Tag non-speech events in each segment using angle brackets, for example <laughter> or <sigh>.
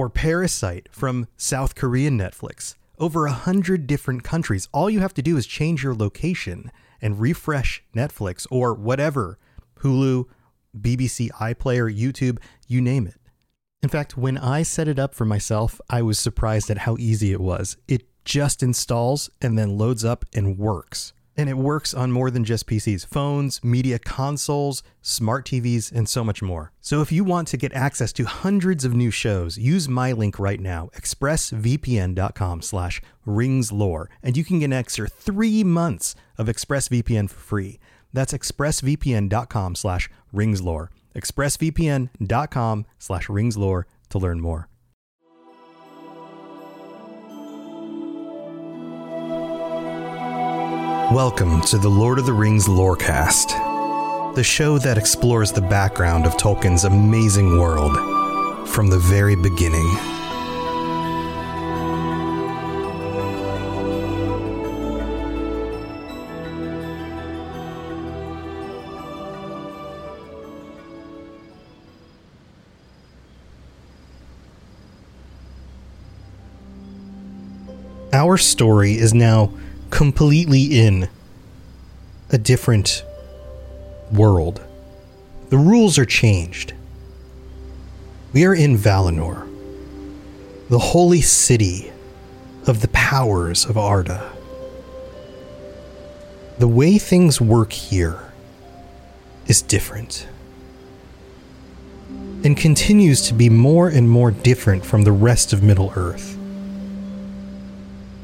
or Parasite from South Korean Netflix. Over a hundred different countries. All you have to do is change your location and refresh Netflix or whatever Hulu, BBC iPlayer, YouTube, you name it. In fact, when I set it up for myself, I was surprised at how easy it was. It just installs and then loads up and works. And it works on more than just PCs, phones, media consoles, smart TVs, and so much more. So if you want to get access to hundreds of new shows, use my link right now, expressvpn.com slash ringslore, and you can get an extra three months of ExpressVPN for free. That's expressvpn.com slash ringslore. expressvpn.com slash ringslore to learn more. Welcome to the Lord of the Rings Lorecast, the show that explores the background of Tolkien's amazing world from the very beginning. Our story is now completely in a different world. The rules are changed. We are in Valinor, the holy city of the powers of Arda. The way things work here is different and continues to be more and more different from the rest of Middle Earth.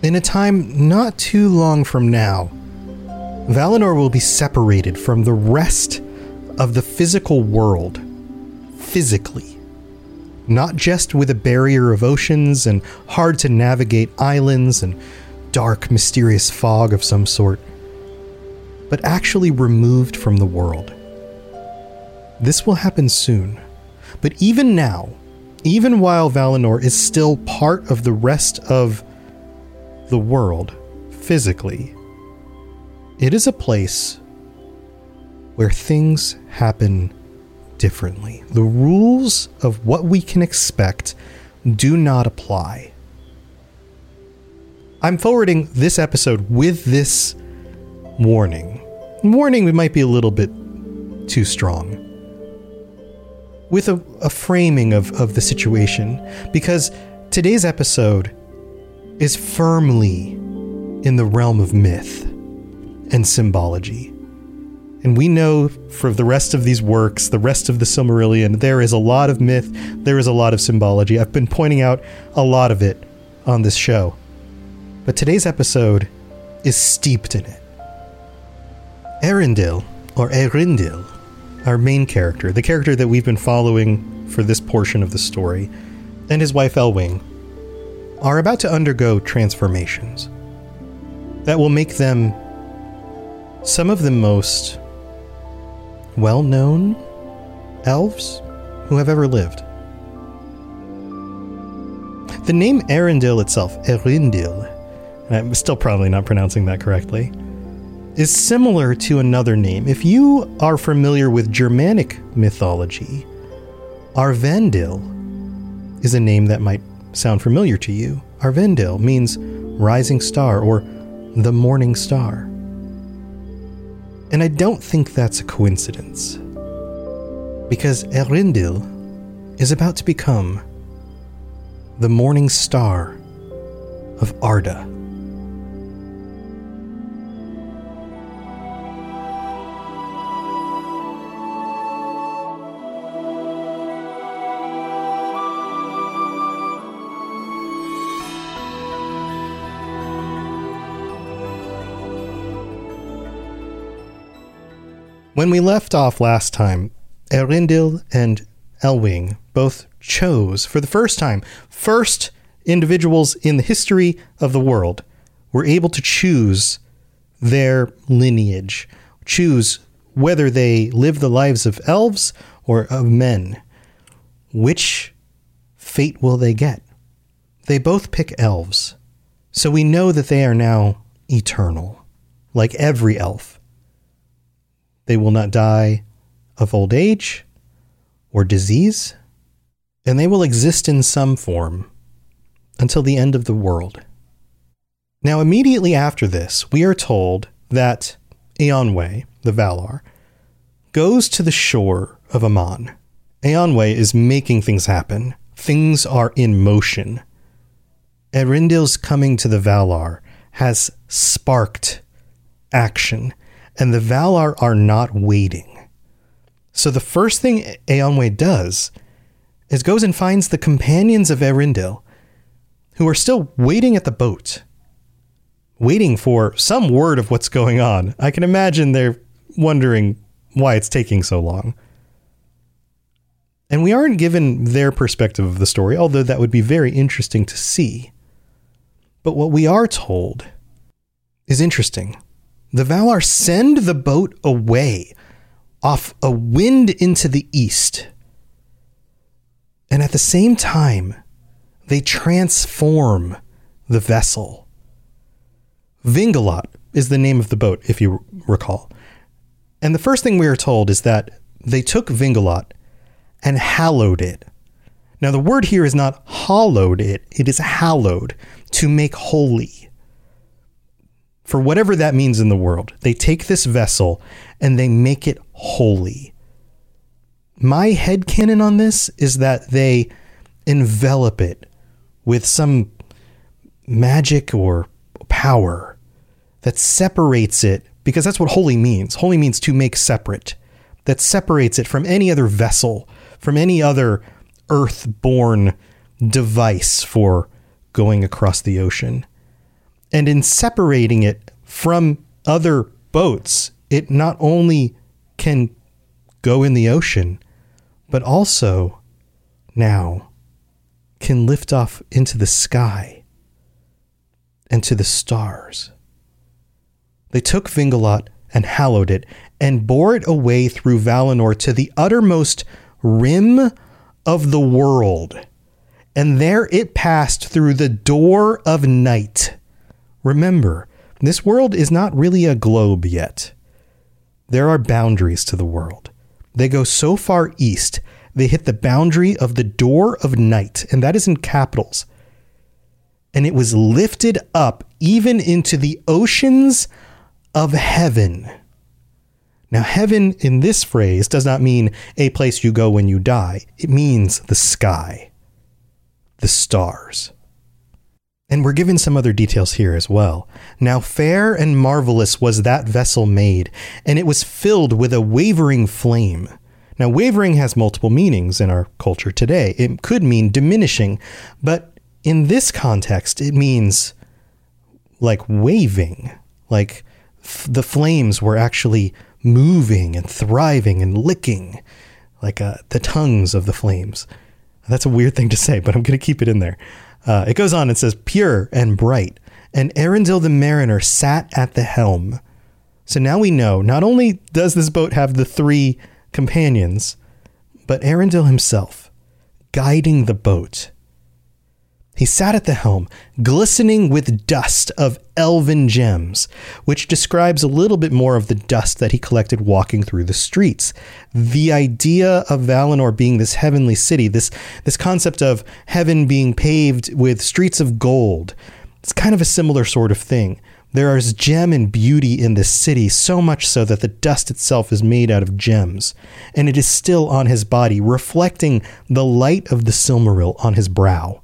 In a time not too long from now, Valinor will be separated from the rest of the physical world physically. Not just with a barrier of oceans and hard to navigate islands and dark, mysterious fog of some sort, but actually removed from the world. This will happen soon. But even now, even while Valinor is still part of the rest of the world physically, it is a place where things happen differently. The rules of what we can expect do not apply. I'm forwarding this episode with this warning. Warning we might be a little bit too strong. With a, a framing of, of the situation, because today's episode is firmly in the realm of myth and symbology. And we know for the rest of these works, the rest of the Silmarillion, there is a lot of myth, there is a lot of symbology. I've been pointing out a lot of it on this show. But today's episode is steeped in it. Eärendil, or Eärendil, our main character, the character that we've been following for this portion of the story, and his wife Elwing are about to undergo transformations that will make them some of the most well known elves who have ever lived. The name Eärendil itself, Eärendil, and I'm still probably not pronouncing that correctly, is similar to another name. If you are familiar with Germanic mythology, Aurvandil is a name that might sound familiar to you. Aurvandil means rising star or the morning star. And I don't think that's a coincidence. Because Eärendil is about to become the morning star of Arda. When we left off last time, Eärendil and Elwing both chose, for the first time, first individuals in the history of the world were able to choose their lineage, choose whether they live the lives of elves or of men. Which fate will they get? They both pick elves. So we know that they are now eternal, like every elf. They will not die of old age or disease, and they will exist in some form until the end of the world. Now, immediately after this, we are told that Eonwe, the Valar, goes to the shore of Aman. Eonwe is making things happen. Things are in motion. Eärendil's coming to the Valar has sparked action, and the Valar are not waiting. So the first thing Eonwe does is goes and finds the companions of Eärendil, who are still waiting at the boat, waiting for some word of what's going on. I can imagine they're wondering why it's taking so long. And we aren't given their perspective of the story, although that would be very interesting to see. But what we are told is interesting. The Valar send the boat away off a wind into the east. And at the same time, they transform the vessel. Vingilot is the name of the boat, if you recall. And the first thing we are told is that they took Vingilot and hallowed it. Now, the word here is not hallowed it, it is hallowed, to make holy. For whatever that means in the world, they take this vessel and they make it holy. My head canon on this is that they envelop it with some magic or power that separates it, because that's what holy means. Holy means to make separate, that separates it from any other vessel from any other earth-born device for going across the ocean. And in separating it from other boats, it not only can go in the ocean, but also now can lift off into the sky and to the stars. They took Vingilot and hallowed it and bore it away through Valinor to the uttermost rim of the world. And there it passed through the door of night. Remember, this world is not really a globe yet. There are boundaries to the world. They go so far east, they hit the boundary of the door of night, and that is in capitals. And it was lifted up even into the oceans of heaven. Now, heaven in this phrase does not mean a place you go when you die, it means the sky, the stars. And we're given some other details here as well. Now, fair and marvelous was that vessel made, and it was filled with a wavering flame. Now, wavering has multiple meanings in our culture today. It could mean diminishing, but in this context, it means like waving, like f- the flames were actually moving and thriving and licking like uh, the tongues of the flames. That's a weird thing to say, but I'm going to keep it in there. Uh, it goes on and says, pure and bright. And Eärendil the mariner sat at the helm. So now we know not only does this boat have the three companions, but Eärendil himself guiding the boat he sat at the helm, glistening with dust of elven gems, which describes a little bit more of the dust that he collected walking through the streets. The idea of Valinor being this heavenly city, this, this concept of heaven being paved with streets of gold, it's kind of a similar sort of thing. There is gem and beauty in this city, so much so that the dust itself is made out of gems, and it is still on his body, reflecting the light of the Silmaril on his brow.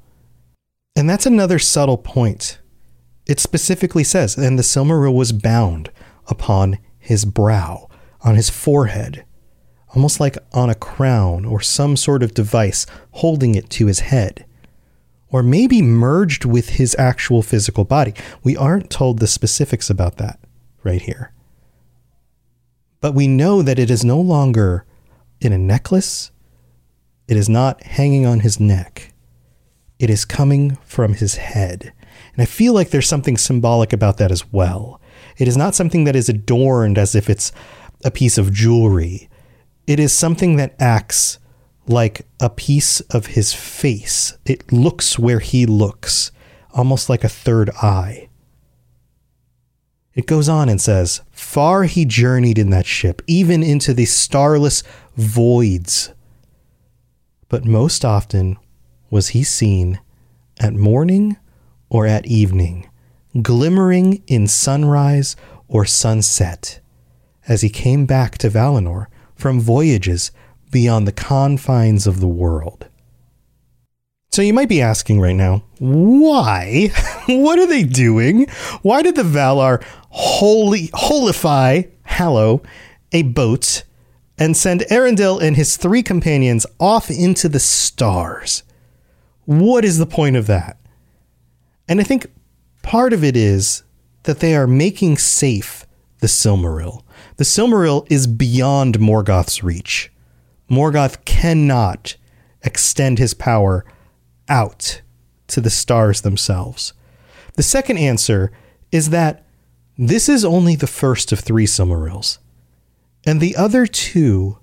And that's another subtle point. It specifically says, and the Silmaril was bound upon his brow, on his forehead, almost like on a crown or some sort of device holding it to his head, or maybe merged with his actual physical body. We aren't told the specifics about that right here. But we know that it is no longer in a necklace, it is not hanging on his neck it is coming from his head. And I feel like there's something symbolic about that as well. It is not something that is adorned as if it's a piece of jewelry. It is something that acts like a piece of his face. It looks where he looks, almost like a third eye. It goes on and says, Far he journeyed in that ship, even into the starless voids. But most often was he seen at morning or at evening, glimmering in sunrise or sunset, as he came back to Valinor from voyages beyond the confines of the world. So you might be asking right now, why? <laughs> what are they doing? Why did the Valar holy holify, hallow, a boat and send Eärendil and his three companions off into the stars? What is the point of that? And I think part of it is that they are making safe the Silmaril. The Silmaril is beyond Morgoth's reach. Morgoth cannot extend his power out to the stars themselves. The second answer is that this is only the first of three Silmarils, and the other two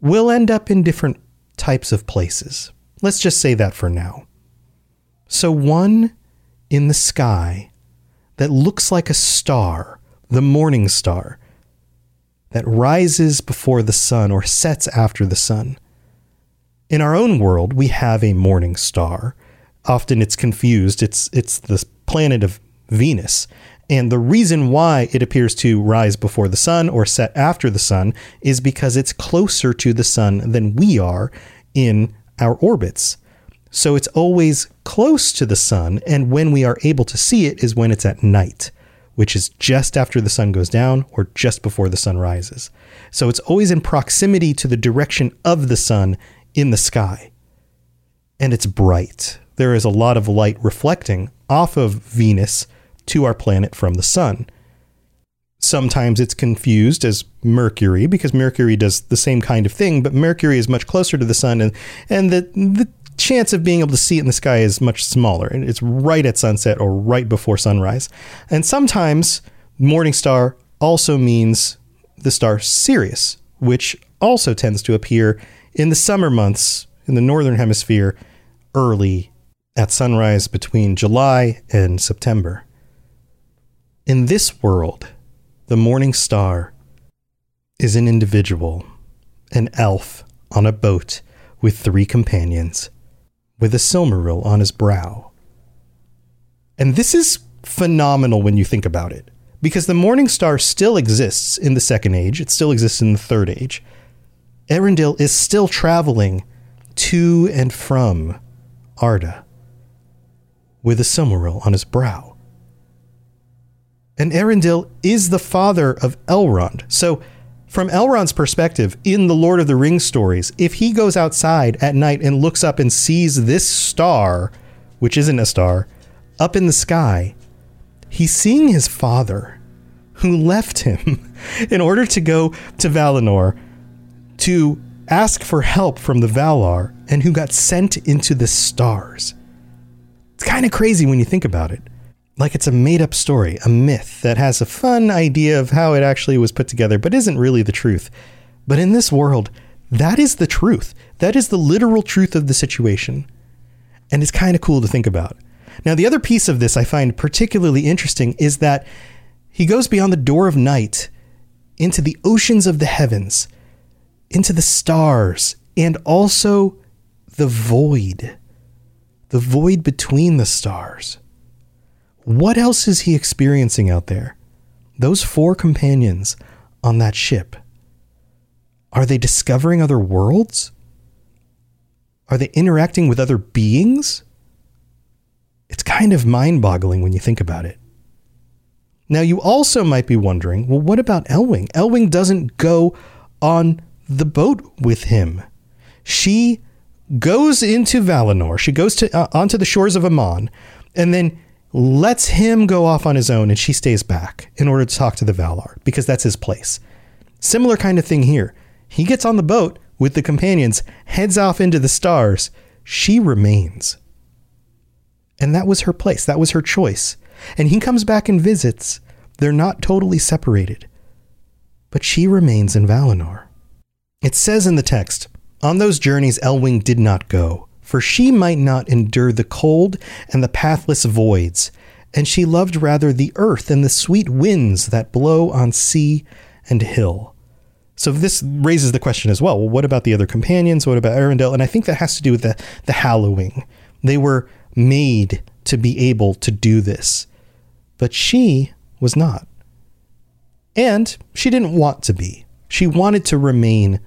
will end up in different types of places. Let's just say that for now. So, one in the sky that looks like a star, the morning star, that rises before the sun or sets after the sun. In our own world, we have a morning star. Often it's confused. It's it's the planet of Venus. And the reason why it appears to rise before the sun or set after the sun is because it's closer to the sun than we are in our orbits. So it's always close to the sun, and when we are able to see it is when it's at night, which is just after the sun goes down or just before the sun rises. So it's always in proximity to the direction of the sun in the sky. And it's bright. There is a lot of light reflecting off of Venus to our planet from the sun. Sometimes it's confused as Mercury because Mercury does the same kind of thing, but Mercury is much closer to the sun and, and the, the chance of being able to see it in the sky is much smaller. It's right at sunset or right before sunrise. And sometimes morning star also means the star Sirius, which also tends to appear in the summer months in the northern hemisphere early at sunrise between July and September. In this world, the morning star is an individual, an elf on a boat with three companions, with a silmaril on his brow. And this is phenomenal when you think about it, because the morning star still exists in the second age, it still exists in the third age. Eärendil is still traveling to and from Arda with a silmaril on his brow. And Eärendil is the father of Elrond. So, from Elrond's perspective, in the Lord of the Rings stories, if he goes outside at night and looks up and sees this star, which isn't a star, up in the sky, he's seeing his father, who left him <laughs> in order to go to Valinor to ask for help from the Valar and who got sent into the stars. It's kind of crazy when you think about it. Like it's a made up story, a myth that has a fun idea of how it actually was put together, but isn't really the truth. But in this world, that is the truth. That is the literal truth of the situation. And it's kind of cool to think about. Now, the other piece of this I find particularly interesting is that he goes beyond the door of night into the oceans of the heavens into the stars and also the void, the void between the stars. What else is he experiencing out there? Those four companions on that ship. Are they discovering other worlds? Are they interacting with other beings? It's kind of mind boggling when you think about it. Now, you also might be wondering well, what about Elwing? Elwing doesn't go on the boat with him. She goes into Valinor. She goes to uh, onto the shores of Aman, and then lets him go off on his own, and she stays back in order to talk to the Valar because that's his place. Similar kind of thing here. He gets on the boat with the companions, heads off into the stars. She remains. And that was her place. That was her choice. And he comes back and visits. They're not totally separated. But she remains in Valinor. It says in the text, On those journeys Elwing did not go, for she might not endure the cold and the pathless voids, and she loved rather the earth and the sweet winds that blow on sea and hill. So this raises the question as well. Well, what about the other companions? What about Eärendil? And I think that has to do with the, the hallowing. They were made to be able to do this. But she was not. And she didn't want to be. She wanted to remain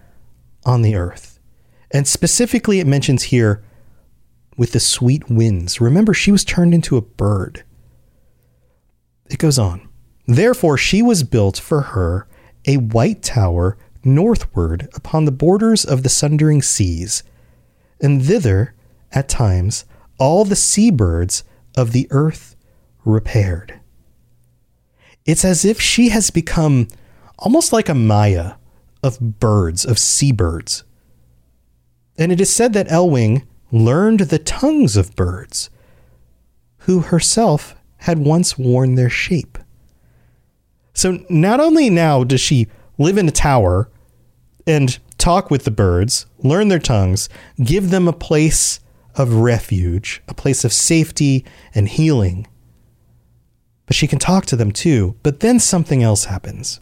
on the earth. And specifically, it mentions here with the sweet winds. Remember, she was turned into a bird. It goes on. Therefore, she was built for her a white tower northward upon the borders of the sundering seas, and thither, at times, all the seabirds of the earth repaired. It's as if she has become almost like a Maia of birds, of seabirds. And it is said that Elwing learned the tongues of birds, who herself had once worn their shape. So not only now does she live in a tower and talk with the birds, learn their tongues, give them a place of refuge, a place of safety and healing. But she can talk to them too. But then something else happens.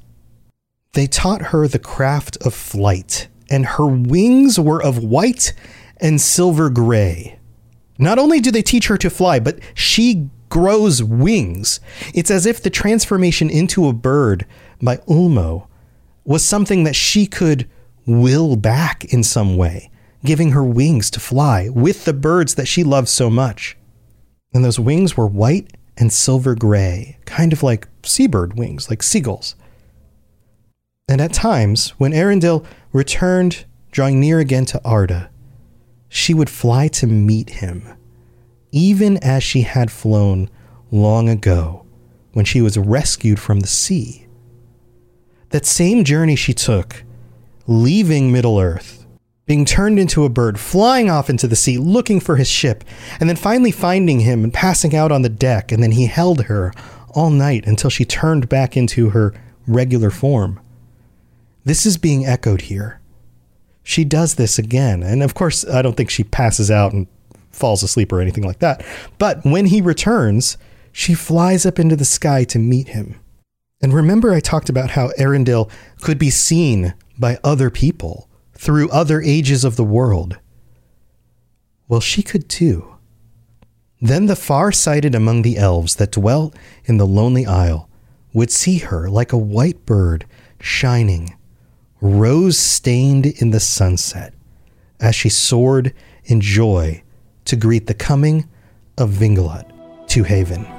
They taught her the craft of flight, and her wings were of white and silver gray. Not only do they teach her to fly, but she grows wings. It's as if the transformation into a bird by Ulmo was something that she could will back in some way, giving her wings to fly with the birds that she loves so much. And those wings were white and silver gray, kind of like seabird wings, like seagulls. And at times, when Eärendil returned, drawing near again to Arda, she would fly to meet him even as she had flown long ago when she was rescued from the sea. That same journey she took, leaving Middle Earth, being turned into a bird, flying off into the sea, looking for his ship, and then finally finding him and passing out on the deck, and then he held her all night until she turned back into her regular form. This is being echoed here. She does this again, and of course, I don't think she passes out and falls asleep or anything like that. But when he returns, she flies up into the sky to meet him. And remember, I talked about how Eärendil could be seen by other people through other ages of the world. Well, she could too. Then the far sighted among the elves that dwelt in the lonely isle would see her like a white bird shining, rose stained in the sunset, as she soared in joy to greet the coming of Vingilot to Haven.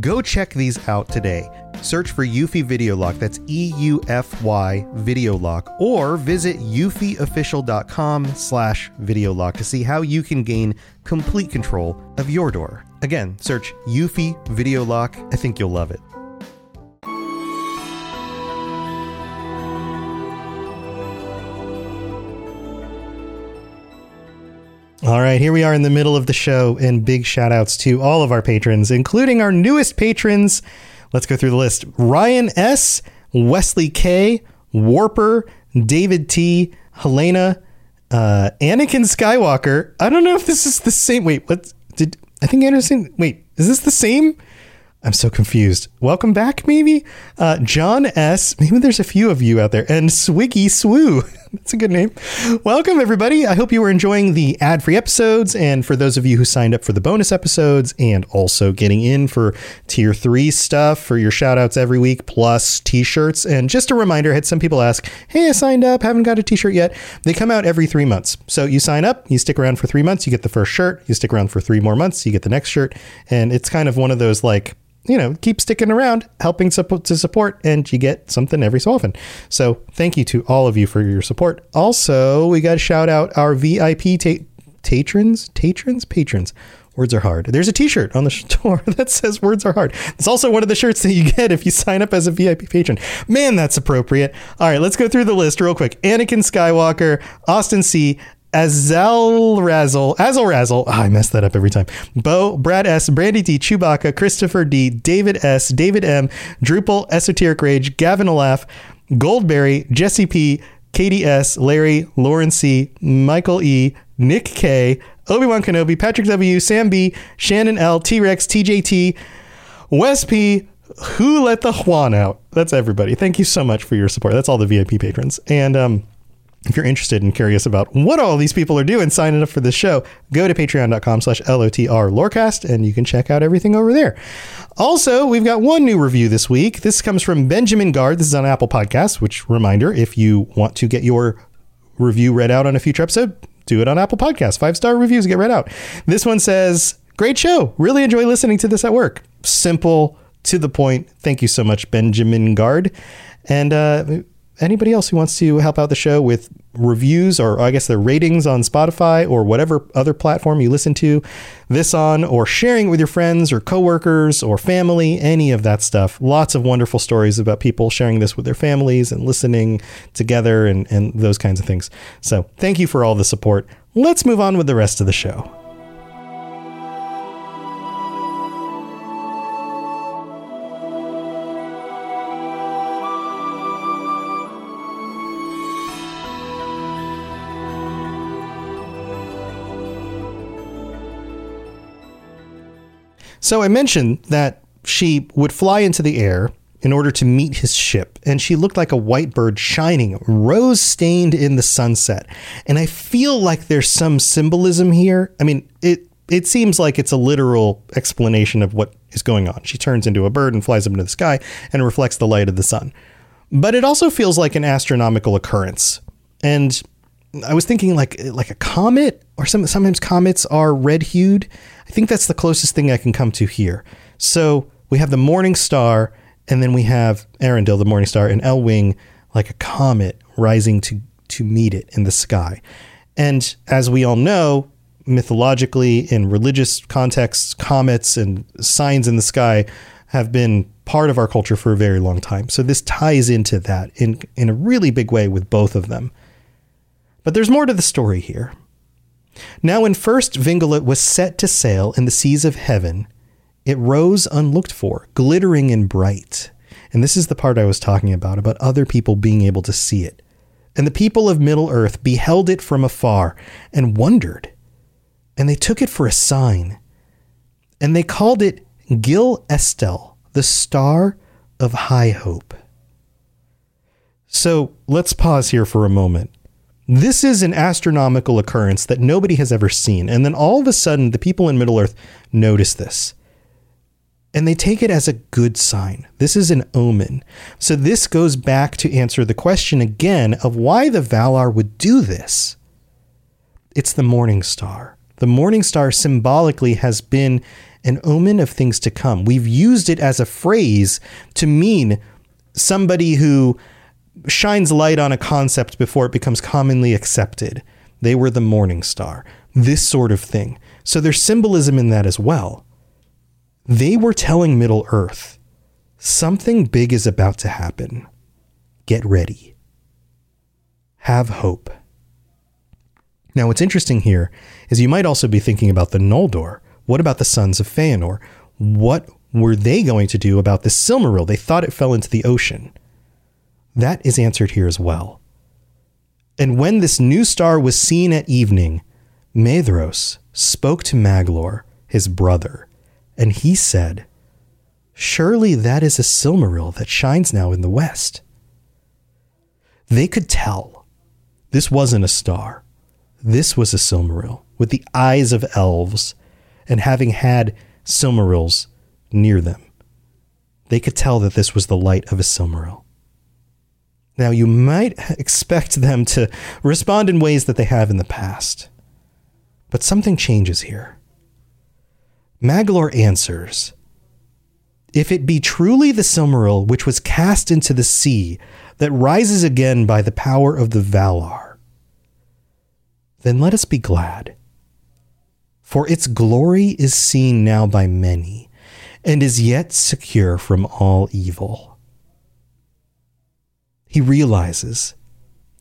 Go check these out today. Search for Eufy Video Lock, that's E U F Y Video Lock, or visit eufyofficial.com slash video lock to see how you can gain complete control of your door. Again, search Eufy Video Lock. I think you'll love it. All right, here we are in the middle of the show, and big shout outs to all of our patrons, including our newest patrons. Let's go through the list Ryan S., Wesley K., Warper, David T., Helena, Uh, Anakin Skywalker. I don't know if this is the same. Wait, what did I think Anderson? Wait, is this the same? I'm so confused. Welcome back, maybe? Uh, John S. Maybe there's a few of you out there. And Swiggy Swoo. <laughs> That's a good name. Welcome, everybody. I hope you were enjoying the ad free episodes. And for those of you who signed up for the bonus episodes and also getting in for tier three stuff for your shout outs every week, plus t shirts. And just a reminder I had some people ask, Hey, I signed up, haven't got a t shirt yet. They come out every three months. So you sign up, you stick around for three months, you get the first shirt. You stick around for three more months, you get the next shirt. And it's kind of one of those like, you know, keep sticking around, helping support to support, and you get something every so often. So thank you to all of you for your support. Also, we got to shout out our VIP ta- patrons, patrons, patrons. Words are hard. There's a T-shirt on the store <laughs> that says "Words are hard." It's also one of the shirts that you get if you sign up as a VIP patron. Man, that's appropriate. All right, let's go through the list real quick. Anakin Skywalker, Austin C, Azal Razzle, Azal Razzle. Oh, I mess that up every time. Bo, Brad S, Brandy D, Chewbacca, Christopher D, David S, David M, Drupal, Esoteric Rage, Gavin Olaf, Goldberry, Jesse P, Katie S, Larry, Lauren C, Michael E, Nick K, Obi Wan Kenobi, Patrick W, Sam B, Shannon L, T Rex, TJT, Wes P, who let the Juan out? That's everybody. Thank you so much for your support. That's all the VIP patrons. And um, if you're interested and curious about what all these people are doing signing up for this show, go to patreon.com slash LOTR Lorecast and you can check out everything over there. Also, we've got one new review this week. This comes from Benjamin Guard. This is on Apple Podcasts, which reminder, if you want to get your review read out on a future episode, do it on Apple Podcasts. Five star reviews get read out. This one says, Great show. Really enjoy listening to this at work. Simple, to the point. Thank you so much, Benjamin Guard. And uh, anybody else who wants to help out the show with reviews or I guess the ratings on Spotify or whatever other platform you listen to this on or sharing it with your friends or coworkers or family, any of that stuff. Lots of wonderful stories about people sharing this with their families and listening together and, and those kinds of things. So thank you for all the support. Let's move on with the rest of the show. So I mentioned that she would fly into the air in order to meet his ship, and she looked like a white bird shining, rose stained in the sunset. And I feel like there's some symbolism here. I mean, it it seems like it's a literal explanation of what is going on. She turns into a bird and flies up into the sky and reflects the light of the sun. But it also feels like an astronomical occurrence. And I was thinking like like a comet or some sometimes comets are red hued. I think that's the closest thing I can come to here. So we have the morning star, and then we have Eärendil, the morning star, and Elwing like a comet rising to to meet it in the sky. And as we all know, mythologically in religious contexts, comets and signs in the sky have been part of our culture for a very long time. So this ties into that in in a really big way with both of them. But there's more to the story here. Now, when first Vingilot was set to sail in the seas of heaven, it rose unlooked for, glittering and bright. And this is the part I was talking about, about other people being able to see it. And the people of Middle Earth beheld it from afar and wondered. And they took it for a sign. And they called it Gil Estel, the star of high hope. So let's pause here for a moment. This is an astronomical occurrence that nobody has ever seen. And then all of a sudden, the people in Middle Earth notice this. And they take it as a good sign. This is an omen. So, this goes back to answer the question again of why the Valar would do this. It's the morning star. The morning star symbolically has been an omen of things to come. We've used it as a phrase to mean somebody who shines light on a concept before it becomes commonly accepted. They were the morning star, this sort of thing. So there's symbolism in that as well. They were telling Middle Earth something big is about to happen. Get ready. Have hope. Now, what's interesting here is you might also be thinking about the Noldor. What about the sons of Feanor? What were they going to do about the Silmaril? They thought it fell into the ocean. That is answered here as well. And when this new star was seen at evening, Maedhros spoke to Maglor, his brother, and he said, Surely that is a Silmaril that shines now in the west. They could tell this wasn't a star. This was a Silmaril with the eyes of elves and having had Silmarils near them. They could tell that this was the light of a Silmaril. Now, you might <laughs> expect them to respond in ways that they have in the past, but something changes here. Maglor answers If it be truly the Silmaril which was cast into the sea that rises again by the power of the Valar, then let us be glad. For its glory is seen now by many, and is yet secure from all evil he realizes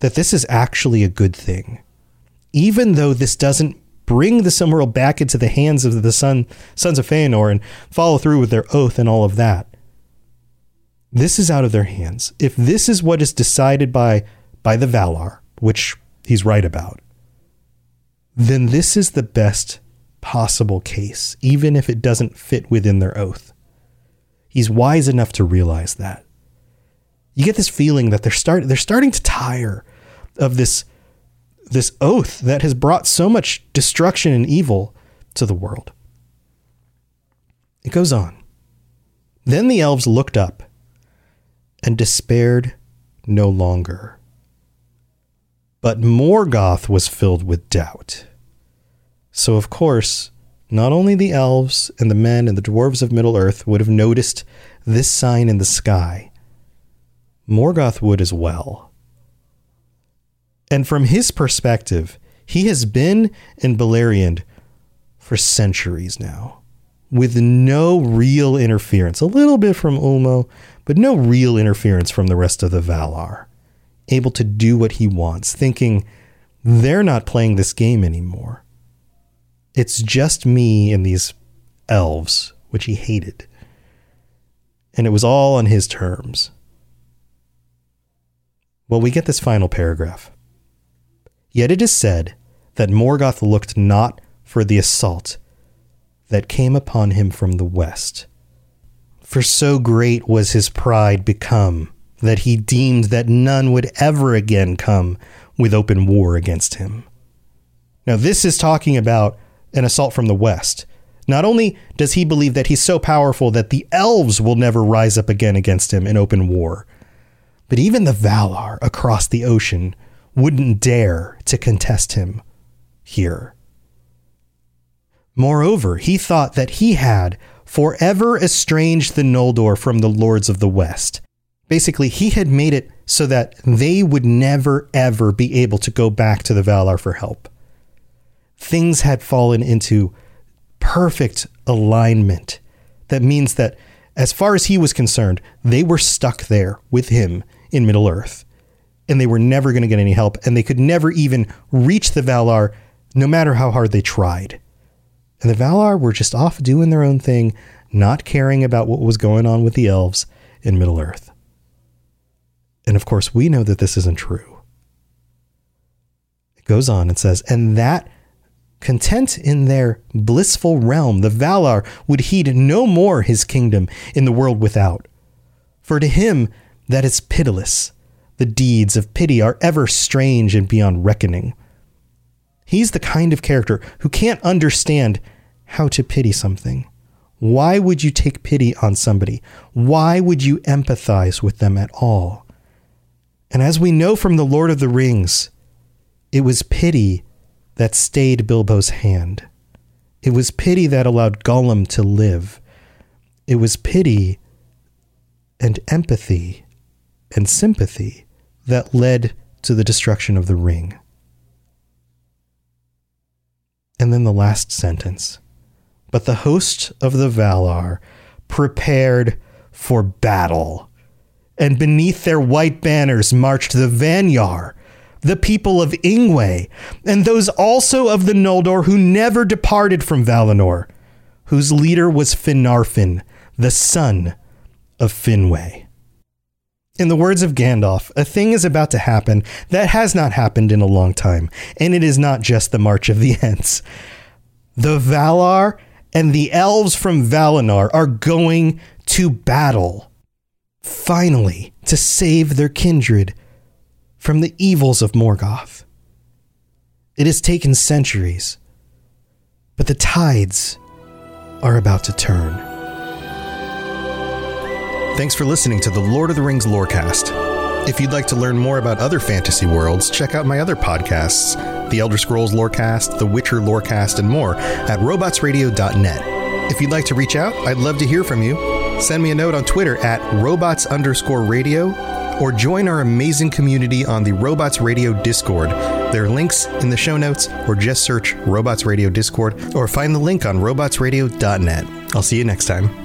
that this is actually a good thing. Even though this doesn't bring the Silmaril back into the hands of the son, sons of Feanor and follow through with their oath and all of that. This is out of their hands. If this is what is decided by by the Valar, which he's right about, then this is the best possible case, even if it doesn't fit within their oath. He's wise enough to realize that you get this feeling that they're start they're starting to tire of this this oath that has brought so much destruction and evil to the world. It goes on. Then the elves looked up and despaired no longer. But Morgoth was filled with doubt. So, of course, not only the elves and the men and the dwarves of Middle Earth would have noticed this sign in the sky, Morgoth would as well. And from his perspective, he has been in Beleriand for centuries now, with no real interference. A little bit from Ulmo, but no real interference from the rest of the Valar. Able to do what he wants, thinking they're not playing this game anymore. It's just me and these elves, which he hated. And it was all on his terms. Well, we get this final paragraph. Yet it is said that Morgoth looked not for the assault that came upon him from the west. For so great was his pride become that he deemed that none would ever again come with open war against him. Now, this is talking about an assault from the west. Not only does he believe that he's so powerful that the elves will never rise up again against him in open war, but even the Valar across the ocean wouldn't dare to contest him here. Moreover, he thought that he had forever estranged the Noldor from the lords of the West. Basically, he had made it so that they would never ever be able to go back to the Valar for help. Things had fallen into perfect alignment. That means that, as far as he was concerned, they were stuck there with him in Middle Earth. And they were never going to get any help, and they could never even reach the Valar, no matter how hard they tried. And the Valar were just off doing their own thing, not caring about what was going on with the elves in Middle Earth. And of course, we know that this isn't true. It goes on and says, and that content in their blissful realm, the Valar would heed no more his kingdom in the world without. For to him, that is pitiless. The deeds of pity are ever strange and beyond reckoning. He's the kind of character who can't understand how to pity something. Why would you take pity on somebody? Why would you empathize with them at all? And as we know from The Lord of the Rings, it was pity that stayed Bilbo's hand. It was pity that allowed Gollum to live. It was pity and empathy and sympathy that led to the destruction of the ring. And then the last sentence. But the host of the Valar prepared for battle, and beneath their white banners marched the Vanyar, the people of Ingwe, and those also of the Noldor who never departed from Valinor, whose leader was Finarfin, the son of Finwë. In the words of Gandalf, a thing is about to happen that has not happened in a long time, and it is not just the March of the <laughs> Ents. The Valar and the elves from Valinor are going to battle, finally, to save their kindred from the evils of Morgoth. It has taken centuries, but the tides are about to turn. Thanks for listening to the Lord of the Rings Lorecast. If you'd like to learn more about other fantasy worlds, check out my other podcasts, The Elder Scrolls Lorecast, The Witcher Lorecast, and more at robotsradio.net. If you'd like to reach out, I'd love to hear from you. Send me a note on Twitter at robots underscore radio or join our amazing community on the Robots Radio Discord. There are links in the show notes, or just search Robots Radio Discord, or find the link on robotsradio.net. I'll see you next time.